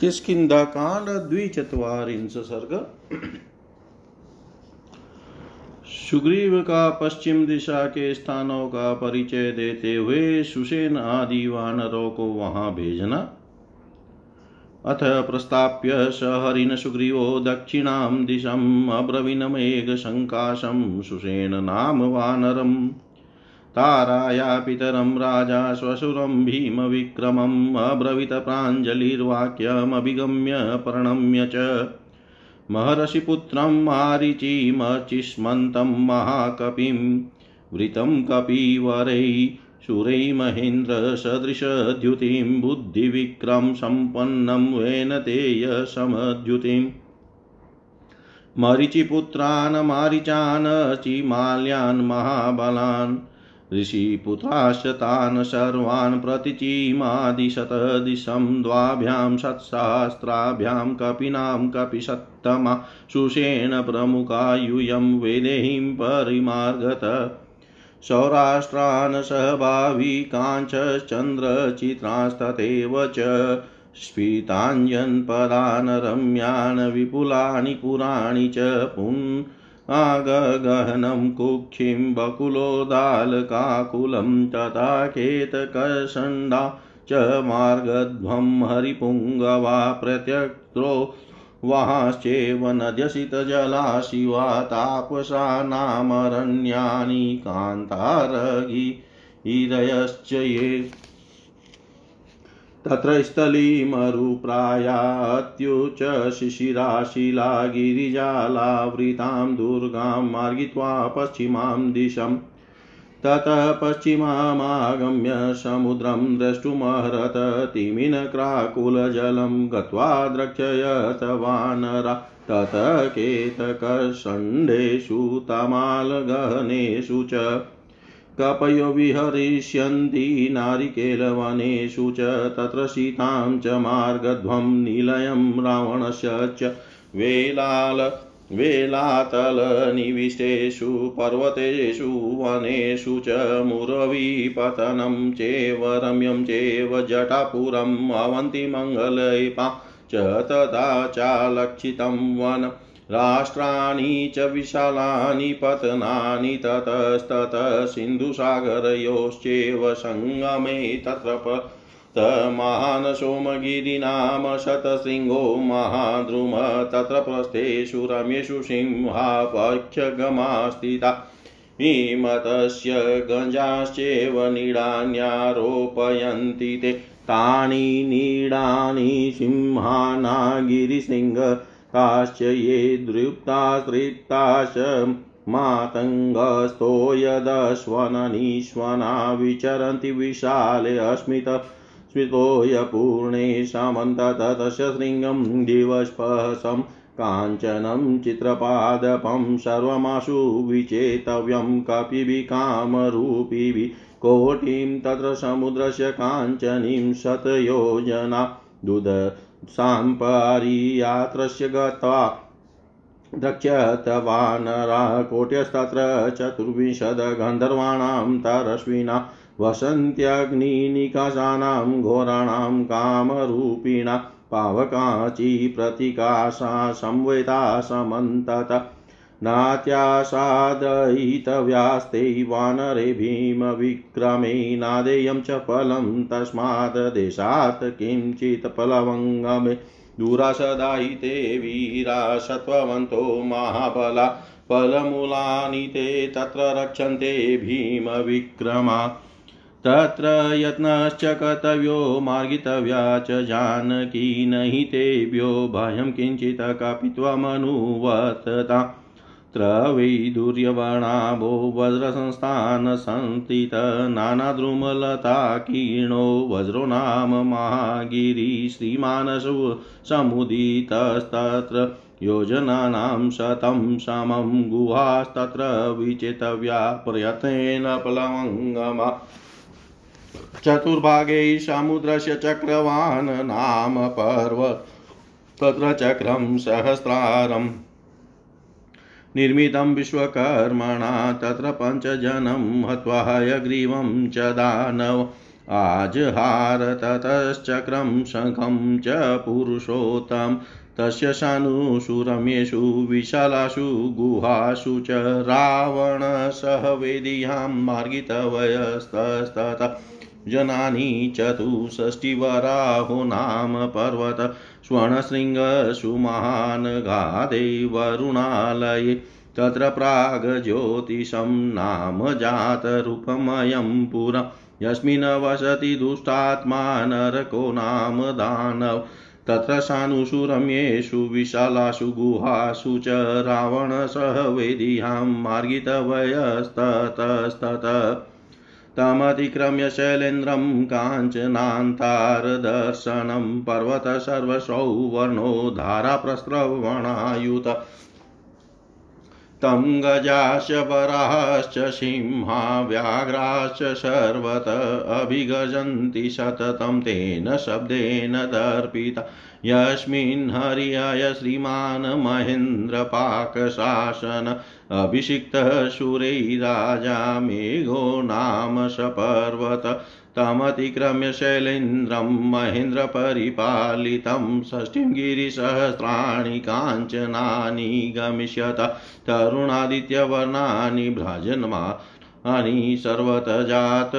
किष्किन्धाकाण्ड द्विचत्वारिंश सर्ग। सुग्रीव का पश्चिम दिशा के स्थानों का परिचय देते हुए सुसेन आदि वानरों को वहाँ भेजना। अथ प्रस्ताप्य स हरिण सुग्रीवो दक्षिणां दिशम् अब्रवीणमेघशङ्काशं सुषेण नाम वानरम्। ताराया पितरं राजा श्वशुरं भीमविक्रमम् अब्रवीत प्राञ्जलिर्वाक्यमभिगम्य प्रणम्य च। महर्षिपुत्रं मारिचिमचिष्मन्तं महाकपिं वृतं कपिवरै शूरै महेन्द्रसदृशद्युतिं बुद्धिविक्रम सम्पन्नं वेनतेयसमद्युतिम् मरीचिपुत्रान् मारिचान् चिमाल्यान् महाबलान् ऋषिपुत्राश्च तान् सर्वान् प्रतिचीमादिशतदिशं द्वाभ्यां सत्सास्त्राभ्यां कपिनां कपिसत्तमा सुषेण प्रमुखा यूयं वेदेहीं परिमार्गत। सौराष्ट्रान् सहभाविकाञ्चन्द्रचित्रांस्तथैव च स्फीताञ्जन्पदान् रम्यान् विपुलानि पुराणि च पुन् आगगहनं कुक्षिं बकुलोदालकाकुलं तथा केतकषण्डा च मार्गध्वं हरिपुङ्गवा प्रत्यक्तो वहाश्चेव नद्यसितजला शिवा तापसा नामरण्यानि कान्तारगिरयश्च ये तत्र स्थलीमरुप्रायात्युच शिशिराशिला गिरिजालावृतां दुर्गां मार्गित्वा पश्चिमां दिशम्। ततः पश्चिमामागम्य समुद्रं द्रष्टुमहरत तिमिनक्राकुलजलं गत्वा द्रक्षयत वानरा ततः केतकषण्डेषु तमालगहनेषु च कपयो विहरिष्यन्ति नारिकेलवनेषु च तत्र सीतां च मार्गध्वं निलयं रावणस्य च वेलाल वेलातलनिविष्टेषु पर्वतेषु वनेषु च मुरवीपतनं चेव रम्यं चेव जटापुरम् अवन्तिमङ्गलैपा च तथा चालक्षितं वन राष्ट्राणि च विशालानि पतनानि ततस्ततः सिन्धुसागरयोश्चैव सङ्गमे तत्र महान् सोमगिरिनाम शतशृङ्गो महाद्रुम तत्र प्रस्थेषु रम्येषु सिंहापक्षगमास्थिता हिमतस्य गञ्जाश्चैव नीडान्यारोपयन्ति ते। तानि नीडानि सिंहानागिरिसिंह काश्च ये दृप्तास्तृप्ताश मातङ्गस्थो यदश्वननीश्वना विचरन्ति विशाले अस्मित स्मितोयपूर्णे समन्ततस्य शृङ्गं दिवस्पशं काञ्चनं चित्रपादपं सर्वमाशु विचेतव्यं कपिभिकामरूपिभिः कोटिं तत्र समुद्रस्य काञ्चनीं शतयोजना दुद साम्पारियात्रस्य गत्वा दक्षतवानरा कोट्यस्तत्र चतुर्विंशदगन्धर्वाणां तरश्विना वसन्त्यग्निनिकाशानां घोराणां कामरूपिणा पावकाची प्रतिकाशा संवेदा समन्तत नात्यासादयितव्यास्ते वानरे भीमविक्रमे नादेयं च फलं तस्मात् देशात् किञ्चित् फलवङ्गमे। दूरासदायिते वीरा सत्त्ववन्तो महाबला, फलमूलानि ते तत्र रक्षन्ते भीमविक्रमा। तत्र यत्नश्च कर्तव्यो मार्गितव्या च जानकी नहि तेभ्यो भयं किञ्चित् कपित्वमनुवर्तता। त्र वैदुर्यवर्णाभो वज्रसंस्थानसंस्थित नानाद्रुमलताकीर्णो वज्रो नाम महागिरि श्रीमानसु समुदितस्तत्र योजनानां शतं समं गुहास्तत्र विचेतव्या प्रयत्नेन प्लवङ्गमा। चतुर्भागे समुद्रस्य चक्रवान् नाम पर्व। तत्र चक्रं सहस्रारम्। निर्मितं विश्वकर्मणा, तत्र पञ्चजनं हत्वा हयग्रीवं च दानव। आजहार ततश्चक्रं शङ्खं च पुरुषोत्तम। तस्य रम्येषु विशालासु गुहासु च रावणसह वेदीयां जनानि चतुष्षष्टिवराहो नाम पर्वत स्वर्णशृङ्गसु महान् गादे वरुणालये। तत्र प्राग्ज्योतिषं नाम जातरूपमयं पुरा। यस्मिन् वसति दुष्टात्मा नरको नाम दानव। तत्र सानुषु रम्येषु विशालासु गुहासु च रावणसह वेदीयां मार्गितवयस्ततस्तत। तमतिक्रम्य शैलेन्द्रं काञ्चनान्तारदर्शनं पर्वत सर्वसौवर्णो धाराप्रस्रवणायुत तं वराश्च सिंहा व्याघ्राश्च सर्वत अभिगजन्ति सततं तेन शब्देन दर्पिता। यस्मिन् हर्याय श्रीमान् महेन्द्रपाकशासन अभिषिक्तः सुरैराजा मेघो नाम सपर्वत तमतिक्रम्य शैलेन्द्रं महेन्द्रपरिपालितं षष्ठीं गिरिसहस्राणि काञ्चनानि गमिष्यत तरुणादित्यवर्णानि भ्राजन्मा अनि सर्वतजातरूपमयै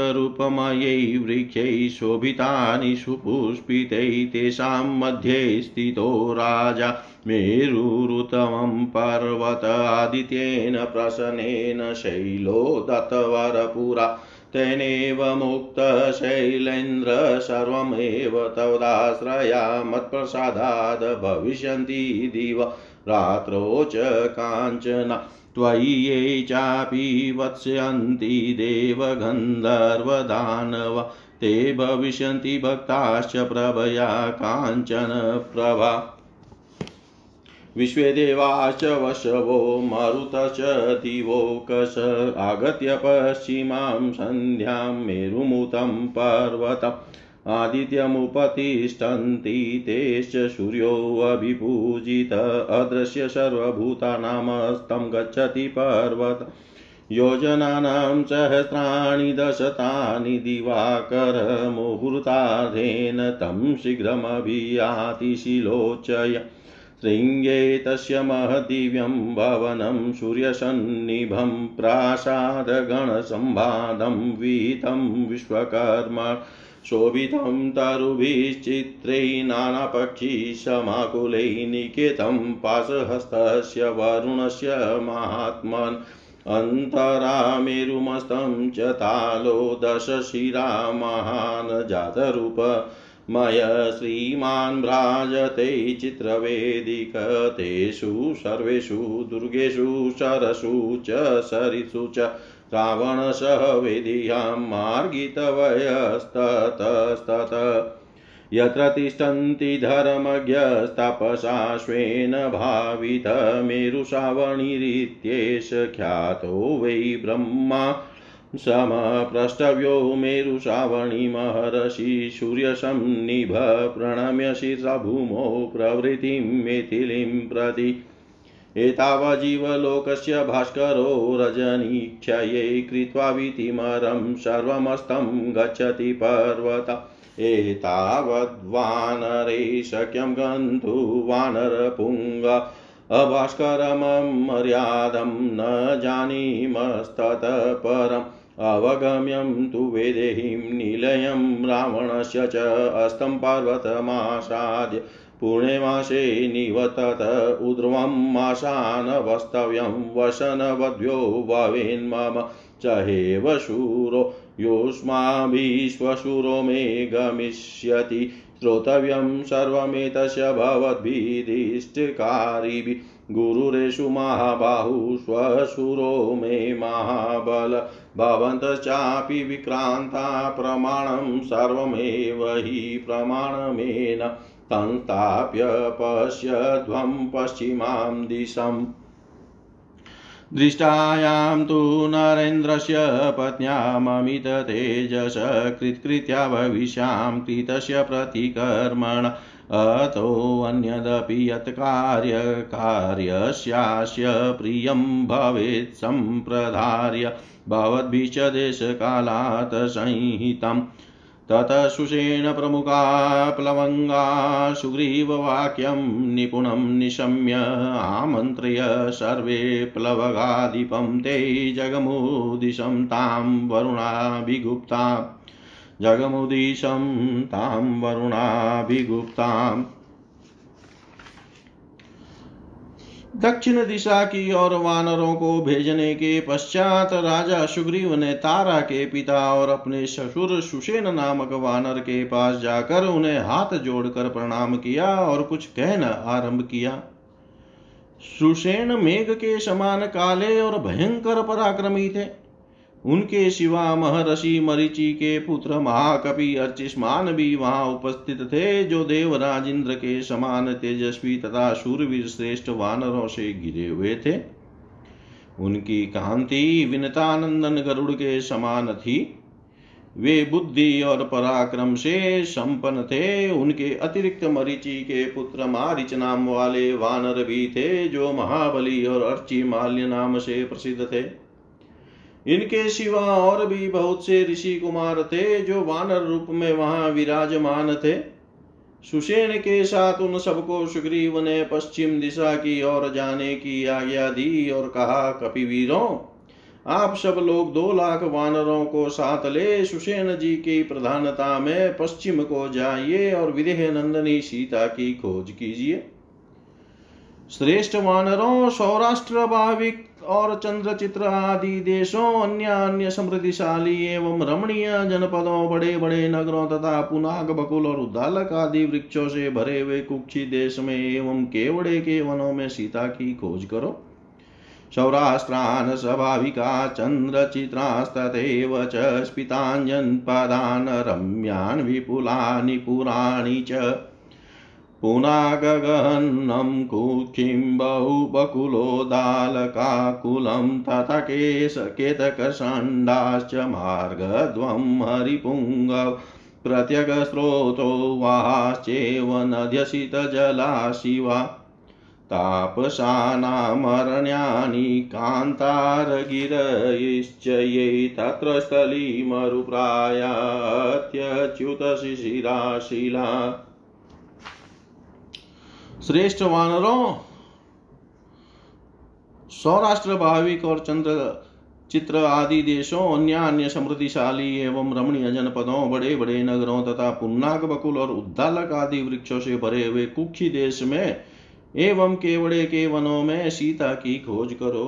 वृक्षैः शोभितानि सुपुष्पितैः तेषां मध्ये स्थितो राजा मेरुरुतमं पर्वत आदित्येन प्रसन्नेन शैलो दत्तवरपुरा तेनैव मुक्तशैलेन्द्र सर्वमेव तवदाश्रया मत्प्रसादाद् भविष्यन्ति दिव रात्रौ च काञ्चना। त्वयि ये चापि वत्स्यन्ति देवगन्धर्वदानव। ते भविष्यन्ति भक्ताश्च प्रभया काञ्चन प्रभा। विश्वे देवाश्च वशवो, मरुतश्च दिवोकश। आगत्य पश्चिमां सन्ध्यां मेरुमुतं पर्वतम्। आदित्यमुपतिष्ठन्ति, तेश्च सूर्योऽभिपूजित अदृश्य सर्वभूतानामस्तं गच्छति पर्वत। योजनानां सहस्राणि दशतानि दिवाकरमुहूर्तार्धेन तं शीघ्रमभियाति शिलोचय। शृङ्गे तस्य महदिव्यं भवनं सूर्यसन्निभं प्रासादगणसम्बाधं विहितं विश्वकर्मा शोभितं तरुभिश्चित्रै नानापक्षीसमाकुलै निकेतं पाशहस्तस्य वरुणस्य महात्मन् अन्तरामेरुमस्तं च तालो दशशिरा महान् जातरूप मय श्रीमान् भ्राजते चित्रवेदिकतेषु सर्वेषु दुर्गेषु सरसु च सरिषु च रावणसह वेदीयां मार्गितवयस्ततस्तत। यत्र तिष्ठन्ति धर्मज्ञस्तपसाश्वेन भावितमेरुश्रावणिरित्येष ख्यातो वै ब्रह्मा समप्रष्टव्यो मेरुश्रावणीमहर्षि सूर्यसन्निभ प्रणम्य शीर्षा भूमौ प्रवृत्तिं मेथिलीं प्रति। एतावजीवलोकस्य भास्करो रजनीक्षये कृत्वा वीतिमरं सर्वमस्तं गच्छति पर्वत। एतावद्वानरे शक्यं गन्तु वानरपुङ्ग। अभास्करमं मर्यादं न जानीमस्ततः परम्। अवगम्यं तु वेदेहीं निलयं रावणस्य च अस्तं पार्वतमासाद्य पूर्णिमासे निवतत उद्ध्रुवं माशान वस्तव्यं वसनवद्भ्यो भवेन्मम च हेव शूरो योऽस्माभिश्वशूरो मे गमिष्यति। श्रोतव्यं सर्वमेतस्य भवद्भिदिष्टकारिभिः गुरुरेषु महाबाहु स्वशूरो मे महाबल। भवन्तश्चापि विक्रान्ता प्रमाणं सर्वमेव हि प्रमाणमेन। संस्थाप्य पश्यध्वं पश्चिमां दिशम्। दृष्टायां तु नरेन्द्रस्य पत्न्याममिततेजस कृत्कृत्या भविष्यां कृतस्य प्रतिकर्मण। अतोऽन्यदपि यत्कार्यकार्यस्यास्य प्रियं भवेत् सम्प्रदार्य भवद्भिश्च देशकालात् संहितम्। ततः सुषेण प्रमुखा प्लवङ्गा सुग्रीववाक्यं निपुणं निशम्य आमन्त्र्य सर्वे प्लवगाधिपं ते जगमुदिशं तां वरुणाभिगुप्ता। जगमुदिशं तां वरुणाभिगुप्ताम् दक्षिण दिशा की ओर वानरों को भेजने के पश्चात राजा सुग्रीव ने तारा के पिता और अपने ससुर सुसेन नामक वानर के पास जाकर उन्हें हाथ जोड़कर प्रणाम किया और कुछ कहना आरंभ किया। सुसेन मेघ के समान काले और भयंकर पराक्रमी थे। उनके शिवा महर्षि मरीचि के पुत्र महाकवि अर्चिष्मान भी वहाँ उपस्थित थे, जो देवराज इंद्र के समान तेजस्वी तथा शूरवीर श्रेष्ठ वानरों से गिरे हुए थे। उनकी कांति विनतानंदन गरुड़ के समान थी। वे बुद्धि और पराक्रम से संपन्न थे। उनके अतिरिक्त मरीचि के पुत्र मारिच नाम वाले वानर भी थे, जो महाबली और अर्ची माल्य नाम से प्रसिद्ध थे। इनके सिवा और भी बहुत से ऋषि कुमार थे जो वानर रूप में वहाँ विराजमान थे। सुषेण के साथ उन सबको सुग्रीव ने पश्चिम दिशा की ओर जाने की आज्ञा दी और कहा कपिवीरों आप सब लोग दो लाख वानरों को साथ ले सुषेण जी की प्रधानता में पश्चिम को जाइए और विदेह नंदनी सीता की खोज कीजिए। श्रेष्ठ वानरों, सौराष्ट्र भाविक और चंद्रचित्र आदि देशों अन्य अन्य समृद्धिशाली एवं रमणीय जनपदों बड़े बड़े नगरों तथा पुनाग, बकुल और उद्दालक आदि वृक्षों से भरे हुए कुक्षी देश में एवं केवड़े के वनों में सीता की खोज करो। सौराष्ट्रान् स्वाभाविका चन्द्रचित्रास्तथैव च स्फिताञ्जन्पदान् रम्यान् विपुलानि पुराणि च पुनागगहन्नं कुक्षिं बहुबकुलोदालकाकुलं तथा केशकेतकषण्डाश्च मार्गध्वं हरिपुङ्गव प्रत्यगस्रोतो वाश्चेव नद्यसितजला शिवा तापसानामरण्यानि कान्तारगिरयश्च ये तत्र स्थलीमरुप्रायात्यच्युतशिशिराशिला श्रेष्ठ वानरों सौराष्ट्र भाविक और चंद्र चित्र आदि देशों अन्य अन्य समृद्धिशाली एवं रमणीय जनपदों बड़े बड़े नगरों तथा पुन्नाक बकुल और उद्दालक आदि वृक्षों से भरे हुए कुक्षी देश में एवं केवड़े के वनों में सीता की खोज करो।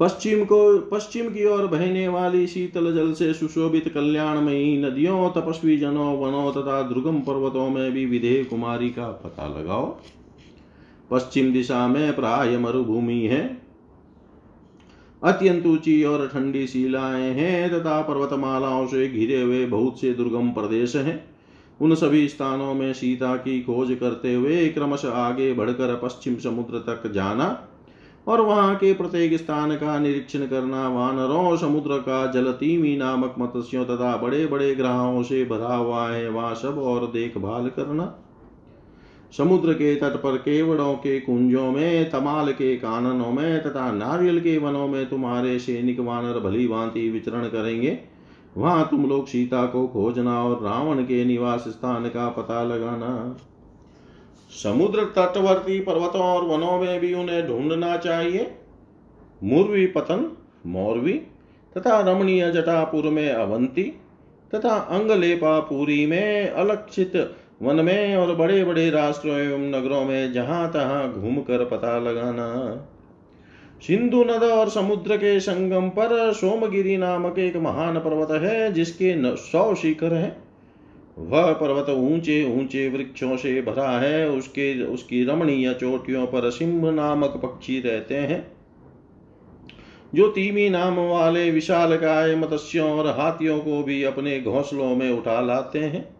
पश्चिम को पश्चिम की ओर बहने वाली शीतल जल से सुशोभित कल्याणमयी नदियों, तपस्वी जनों, वनों तथा दुर्गम पर्वतों में भी विधेय कुमारी का पता लगाओ। पश्चिम दिशा में प्राय मरुभूमि है। अत्यंत ऊँची और ठंडी शिलाएँ हैं तथा पर्वतमालाओं से घिरे हुए बहुत से दुर्गम प्रदेश हैं। उन सभी स्थानों में सीता की खोज करते हुए क्रमश आगे बढ़कर पश्चिम समुद्र तक जाना और वहाँ के प्रत्येक स्थान का निरीक्षण करना, वानरों, समुद्र का जल, तीमी नामक मत्स्यों तथा बड़े बड़े ग्रहों से भरा हुआ है, वहाँ सब और देखभाल करना। समुद्र के तट पर केवड़ों के कुंजों में, तमाल के काननों में तथा नारियल के वनों में तुम्हारे सैनिक वानर भली भांति विचरण करेंगे। वहाँ तुम लोग सीता को खोजना और रावण के निवास स्थान का पता लगाना। समुद्र तटवर्ती पर्वतों और वनों में भी उन्हें ढूंढना चाहिए। मुरवी पतन, मोरवी, तथा रमणीय जटापुर में अवंती, तथा अंगलेपापुरी में अलक्षित वन में और बड़े बड़े राष्ट्रों एवं नगरों में जहाँ तहां घूम कर पता लगाना। सिंधु नद और समुद्र के संगम पर सोमगिरी नामक एक महान पर्वत है, जिसके सौ शिखर हैं। वह पर्वत ऊँचे ऊँचे वृक्षों से भरा है, उसके, उसकी रमणीय चोटियों पर सिंह नामक पक्षी रहते हैं। जो तीमी नाम वाले विशाल काय मत्स्यों और हाथियों को भी अपने घोंसलों में उठा लाते हैं।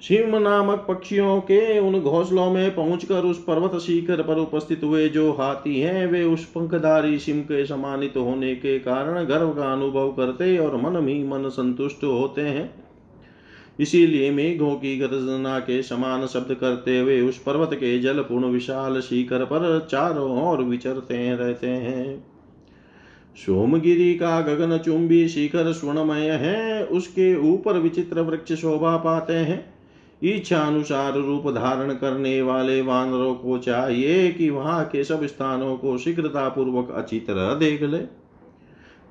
सिंह नामक पक्षियों के उन घोंसलों में पहुंचकर उस पर्वत शिखर पर उपस्थित हुए जो हाथी हैं, वे उस पंखधारी सिंह के सम्मानित होने के कारण गर्व का अनुभव करते और मन ही मन संतुष्ट होते हैं। इसीलिए मेघों की गर्जना के समान शब्द करते हुए उस पर्वत के जल पूर्ण विशाल शिखर पर चारों ओर विचरते रहते हैं। सोमगिरी का गगन चुंबी शिखर स्वर्णमय है, उसके ऊपर विचित्र वृक्ष शोभा पाते हैं। इच्छा अनुसार रूप धारण करने वाले वानरों को चाहिए कि वहाँ के सब स्थानों को शीघ्रता पूर्वक अच्छी तरह देख ले।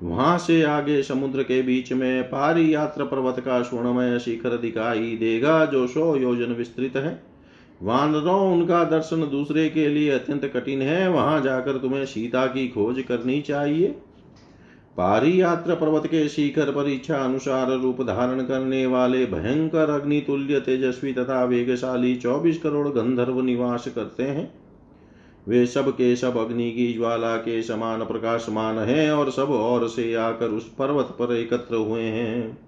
वहाँ से आगे समुद्र के बीच में पारी यात्र पर्वत का स्वर्णमय शिखर दिखाई देगा, जो सौ योजन विस्तृत है। वानरों, उनका दर्शन दूसरे के लिए अत्यंत कठिन है। वहाँ जाकर तुम्हें सीता की खोज करनी चाहिए। पारी यात्र पर्वत के शिखर पर इच्छा अनुसार रूप धारण करने वाले भयंकर अग्नितुल्य तेजस्वी तथा वेगशाली चौबीस करोड़ गंधर्व निवास करते हैं। वे सब के सब अग्नि की ज्वाला के समान प्रकाशमान है और सब और से आकर उस पर्वत पर एकत्र हुए हैं।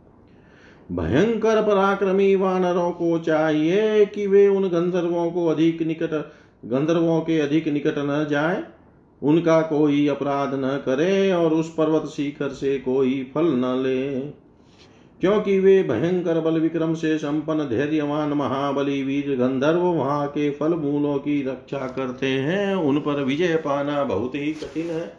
भयंकर पराक्रमी वानरों को चाहिए कि वे उन गंधर्वों को अधिक निकट, गंधर्वों के अधिक निकट न जाए। उनका कोई अपराध न करे और उस पर्वत शिखर से कोई फल न ले। क्योंकि वे भयंकर बल विक्रम से संपन्न धैर्यवान महाबली वीर गंधर्व वहाँ के फल मूलों की रक्षा करते हैं, उन पर विजय पाना बहुत ही कठिन है।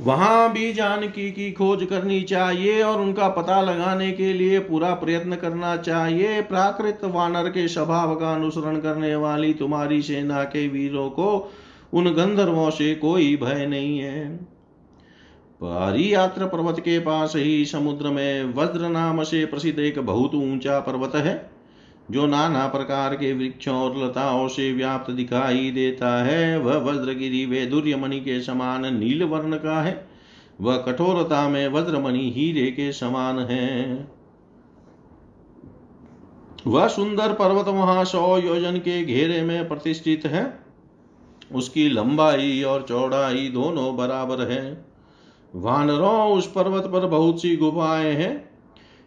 वहाँ भी जानकी की खोज करनी चाहिए और उनका पता लगाने के लिए पूरा प्रयत्न करना चाहिए। प्राकृत वानर के स्वभाव का अनुसरण करने वाली तुम्हारी सेना के वीरों को, उन गंधर्वों से कोई भय नहीं है। पारी यात्र पर्वत के पास ही समुद्र में वज्र नाम से प्रसिद्ध एक बहुत ऊँचा पर्वत है, जो नाना प्रकार के वृक्षों और लताओं से व्याप्त दिखाई देता है। वह वज्रगिरी वे दुर्यमणि के समान नील वर्ण का है, वह कठोरता में वज्रमणि हीरे के समान है। वह सुंदर पर्वत वहाँ सौ योजन के घेरे में प्रतिष्ठित है, उसकी लंबाई और चौड़ाई दोनों बराबर है। वानरों उस पर्वत पर बहुत सी गुफाएँ हैं।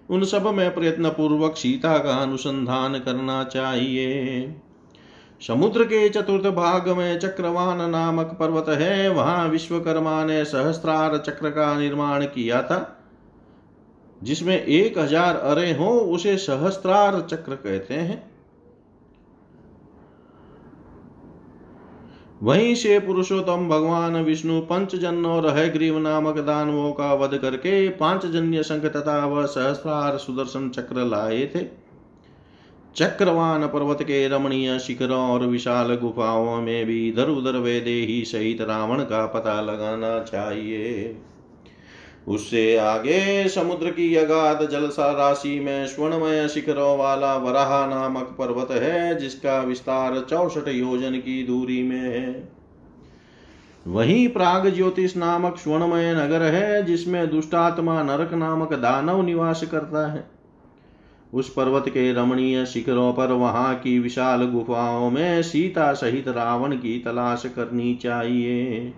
उन सब में प्रयत्न पूर्वक सीता का अनुसंधान करना चाहिए। समुद्र के चतुर्थ भाग में चक्रवान नामक पर्वत है। वहाँ विश्वकर्मा ने सहस्त्रार चक्र का निर्माण किया था। जिसमें एक हज़ार अरे हो, उसे सहस्त्रार चक्र कहते हैं। वहीं से पुरुषोत्तम भगवान विष्णु पंच जन और हयग्रीव नामक दानवों का वध करके पाँच जन्य संख तथा व सहस्रार सुदर्शन चक्र लाए थे। चक्रवान पर्वत के रमणीय शिखरों और विशाल गुफाओं में भी इधर उधर वेदे ही सहित रावण का पता लगाना चाहिए। उससे आगे समुद्र की अगाध जलसा राशि में स्वर्णमय शिखरों वाला वराह नामक पर्वत है, जिसका विस्तार चौसठ योजन की दूरी में है। वहीं प्राग ज्योतिष नामक स्वर्णमय नगर है, जिसमें दुष्टात्मा नरक नामक दानव निवास करता है। उस पर्वत के रमणीय शिखरों पर वहाँ की विशाल गुफाओं में सीता सहित रावण की तलाश करनी चाहिए।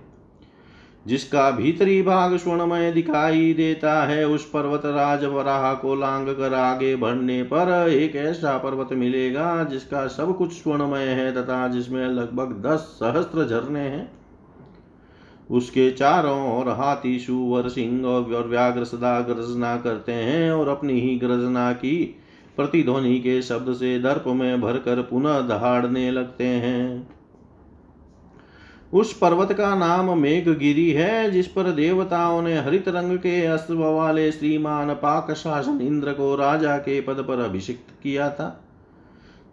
जिसका भीतरी भाग स्वर्णमय दिखाई देता है, उस पर्वत राज वराह को लांग कर आगे बढ़ने पर एक ऐसा पर्वत मिलेगा जिसका सब कुछ स्वर्णमय है तथा जिसमें लगभग दस सहस्त्र झरने हैं। उसके चारों ओर हाथी सुवर सिंह और व्याघ्र सदा गर्जना करते हैं और अपनी ही गर्जना की प्रतिध्वनि के शब्द से दर्प में भरकर पुनः दहाड़ने लगते हैं। उस पर्वत का नाम मेघगिरी है, जिस पर देवताओं ने हरित रंग के अस्त्र वाले श्रीमान पाक शासन इंद्र को राजा के पद पर अभिषिक्त किया था।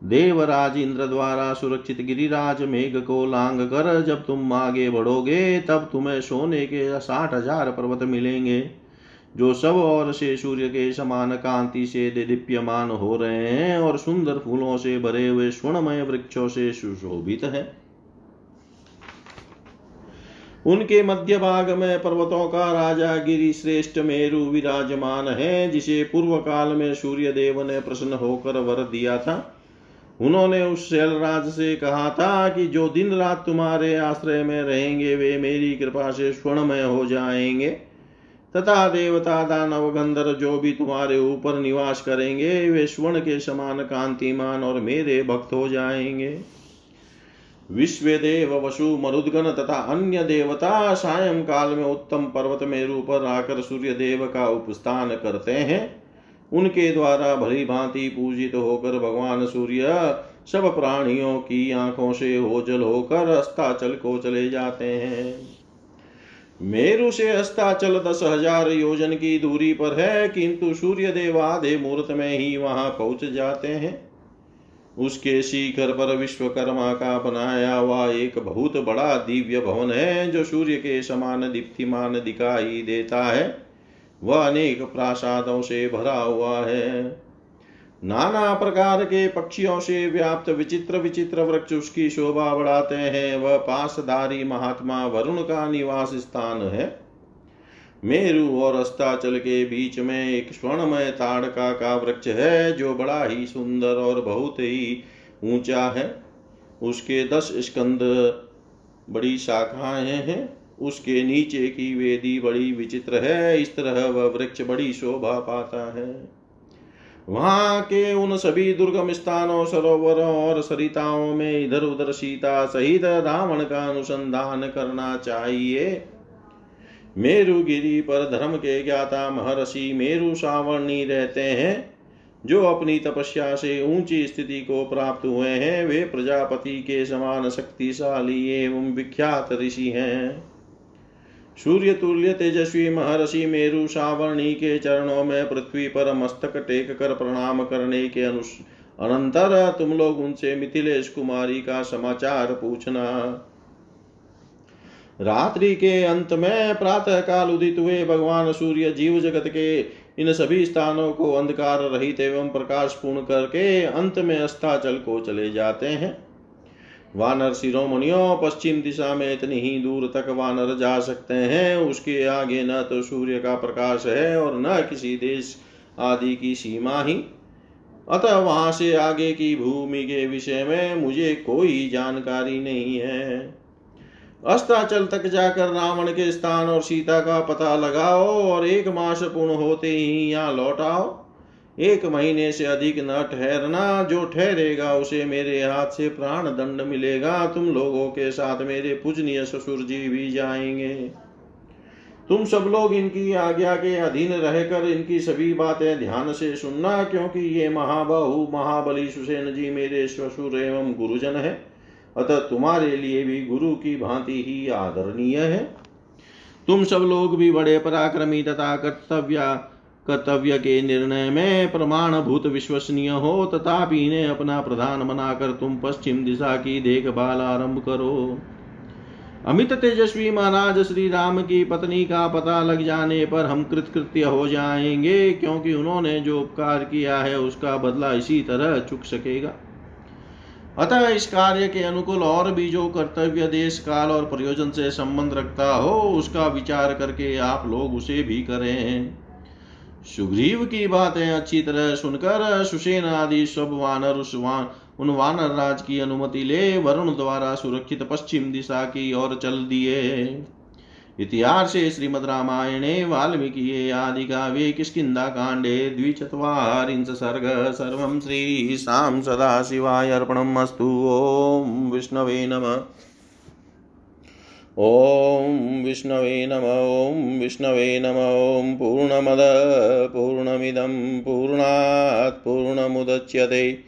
देवराज इंद्र द्वारा सुरक्षित गिरिराज मेघ को लांग कर, जब तुम आगे बढ़ोगे, तब तुम्हें सोने के साठ हज़ार पर्वत मिलेंगे, जो सब और से सूर्य के समान कांति से दीप्यमान हो रहे हैं और सुंदर फूलों से भरे हुए स्वर्णमय वृक्षों से सुशोभित है। उनके मध्य भाग में पर्वतों का राजा गिरी श्रेष्ठ मेरु विराजमान है, जिसे पूर्व काल में सूर्य देव ने प्रसन्न होकर वर दिया था। उन्होंने उस शैलराज से कहा था कि जो दिन रात तुम्हारे आश्रय में रहेंगे, वे मेरी कृपा से स्वर्णमय हो जाएँगे। तथा देवता, दानव गंधर जो भी तुम्हारे ऊपर निवास करेंगे, वे स्वर्ण के समान कांतिमान और मेरे भक्त हो जाएँगे। विश्वदेव वसु मरुदगण तथा अन्य देवता सायं काल में उत्तम पर्वत मेरु पर आकर सूर्य देव का उपस्थान करते हैं। उनके द्वारा भली भांति पूजित होकर भगवान सूर्य सब प्राणियों की आँखों से ओझल होकर अस्ताचल को चले जाते हैं। मेरु से अस्ताचल दस हज़ार योजन की दूरी पर है, किंतु सूर्य देव आधे मुहूर्त में ही वहाँ पहुँच जाते हैं। उसके शिखर पर विश्वकर्मा का बनाया हुआ एक बहुत बड़ा दिव्य भवन है, जो सूर्य के समान दीप्तिमान दिखाई देता है। वह अनेक प्रासादों से भरा हुआ है। नाना प्रकार के पक्षियों से व्याप्त विचित्र विचित्र वृक्ष उसकी शोभा बढ़ाते हैं। वह पासधारी महात्मा वरुण का निवास स्थान है। मेरु और अस्ताचल के बीच में एक स्वर्णमय ताड़का का वृक्ष है, जो बड़ा ही सुंदर और बहुत ही ऊँचा है। उसके दस स्कंद बड़ी शाखाएँ हैं। उसके नीचे की वेदी बड़ी विचित्र है। इस तरह वह वृक्ष बड़ी शोभा पाता है। वहाँ के उन सभी दुर्गम स्थानों, सरोवरों और सरिताओं में इधर उधर सीता सहित रावण का अनुसंधान करना चाहिए। मेरुगिरी पर धर्म के ज्ञाता महर्षि मेरु सावर्णी रहते हैं। जो अपनी तपस्या से ऊँची स्थिति को प्राप्त हुए हैं, वे प्रजापति के समान शक्तिशाली एवं विख्यात ऋषि हैं। सूर्य तुल्य तेजस्वी महर्षि मेरु सावर्णी के चरणों में पृथ्वी पर मस्तक टेक कर प्रणाम करने के अनुस अनंतर तुम लोग उनसे मिथिलेश कुमारी का समाचार पूछना। रात्रि के अंत में प्रातः काल उदित हुए भगवान सूर्य जीव जगत के इन सभी स्थानों को अंधकार रहित एवं प्रकाश पूर्ण करके अंत में अस्ताचल को चले जाते हैं। वानर शिरोमणियों पश्चिम दिशा में इतनी ही दूर तक वानर जा सकते हैं। उसके आगे न तो सूर्य का प्रकाश है और न किसी देश आदि की सीमा ही। अतः वहाँ से आगे की भूमि के विषय में मुझे कोई जानकारी नहीं है। अस्ताचल तक जाकर रावण के स्थान और सीता का पता लगाओ और एक मास पूर्ण होते ही यहाँ लौट आओ। एक महीने से अधिक न ठहरना, जो ठहरेगा उसे मेरे हाथ से प्राण दंड मिलेगा। तुम लोगों के साथ मेरे पूजनीय ससुर जी भी जाएँगे। तुम सब लोग इनकी आज्ञा के अधीन रहकर इनकी सभी बातें ध्यान से सुनना, क्योंकि ये महाबाहु, महाबली सुसेन जी मेरे ससुर एवं गुरुजन है। अतः तुम्हारे लिए भी गुरु की भांति ही आदरणीय है। तुम सब लोग भी बड़े पराक्रमी तथा कर्तव्य कर्तव्य के निर्णय में प्रमाण भूत विश्वसनीय हो, तथापि इन्हें अपना प्रधान बनाकर तुम पश्चिम दिशा की देखभाल आरंभ करो। अमित तेजस्वी महाराज श्री राम की पत्नी का पता लग जाने पर हम कृतकृत्य हो जाएँगे, क्योंकि उन्होंने जो उपकार किया है, उसका बदला इसी तरह चुक सकेगा। अतः इस कार्य के अनुकूल और भी जो कर्तव्य देश काल और प्रयोजन से संबंध रखता हो, उसका विचार करके आप लोग उसे भी करें। सुग्रीव की बातें अच्छी तरह सुनकर सुसेन आदि सब वानर उस वान, उन वानर राज की अनुमति ले वरुण द्वारा सुरक्षित पश्चिम दिशा की ओर चल दिए। इतिहास श्रीमद् रामायणे वाल्मीकिये आदिकाव्ये किष्किन्धाकाण्डे द्विचत्वारिंश सर्ग सर्वं श्रीशां सदाशिवाय अर्पणम् अस्तु। ॐ विष्णवे नमः। ॐ विष्णवे नम। ॐ विष्णवे नम। ॐ पूर्णमद। पूर्णमिदं पूर्णात् पूर्णमुदच्यते।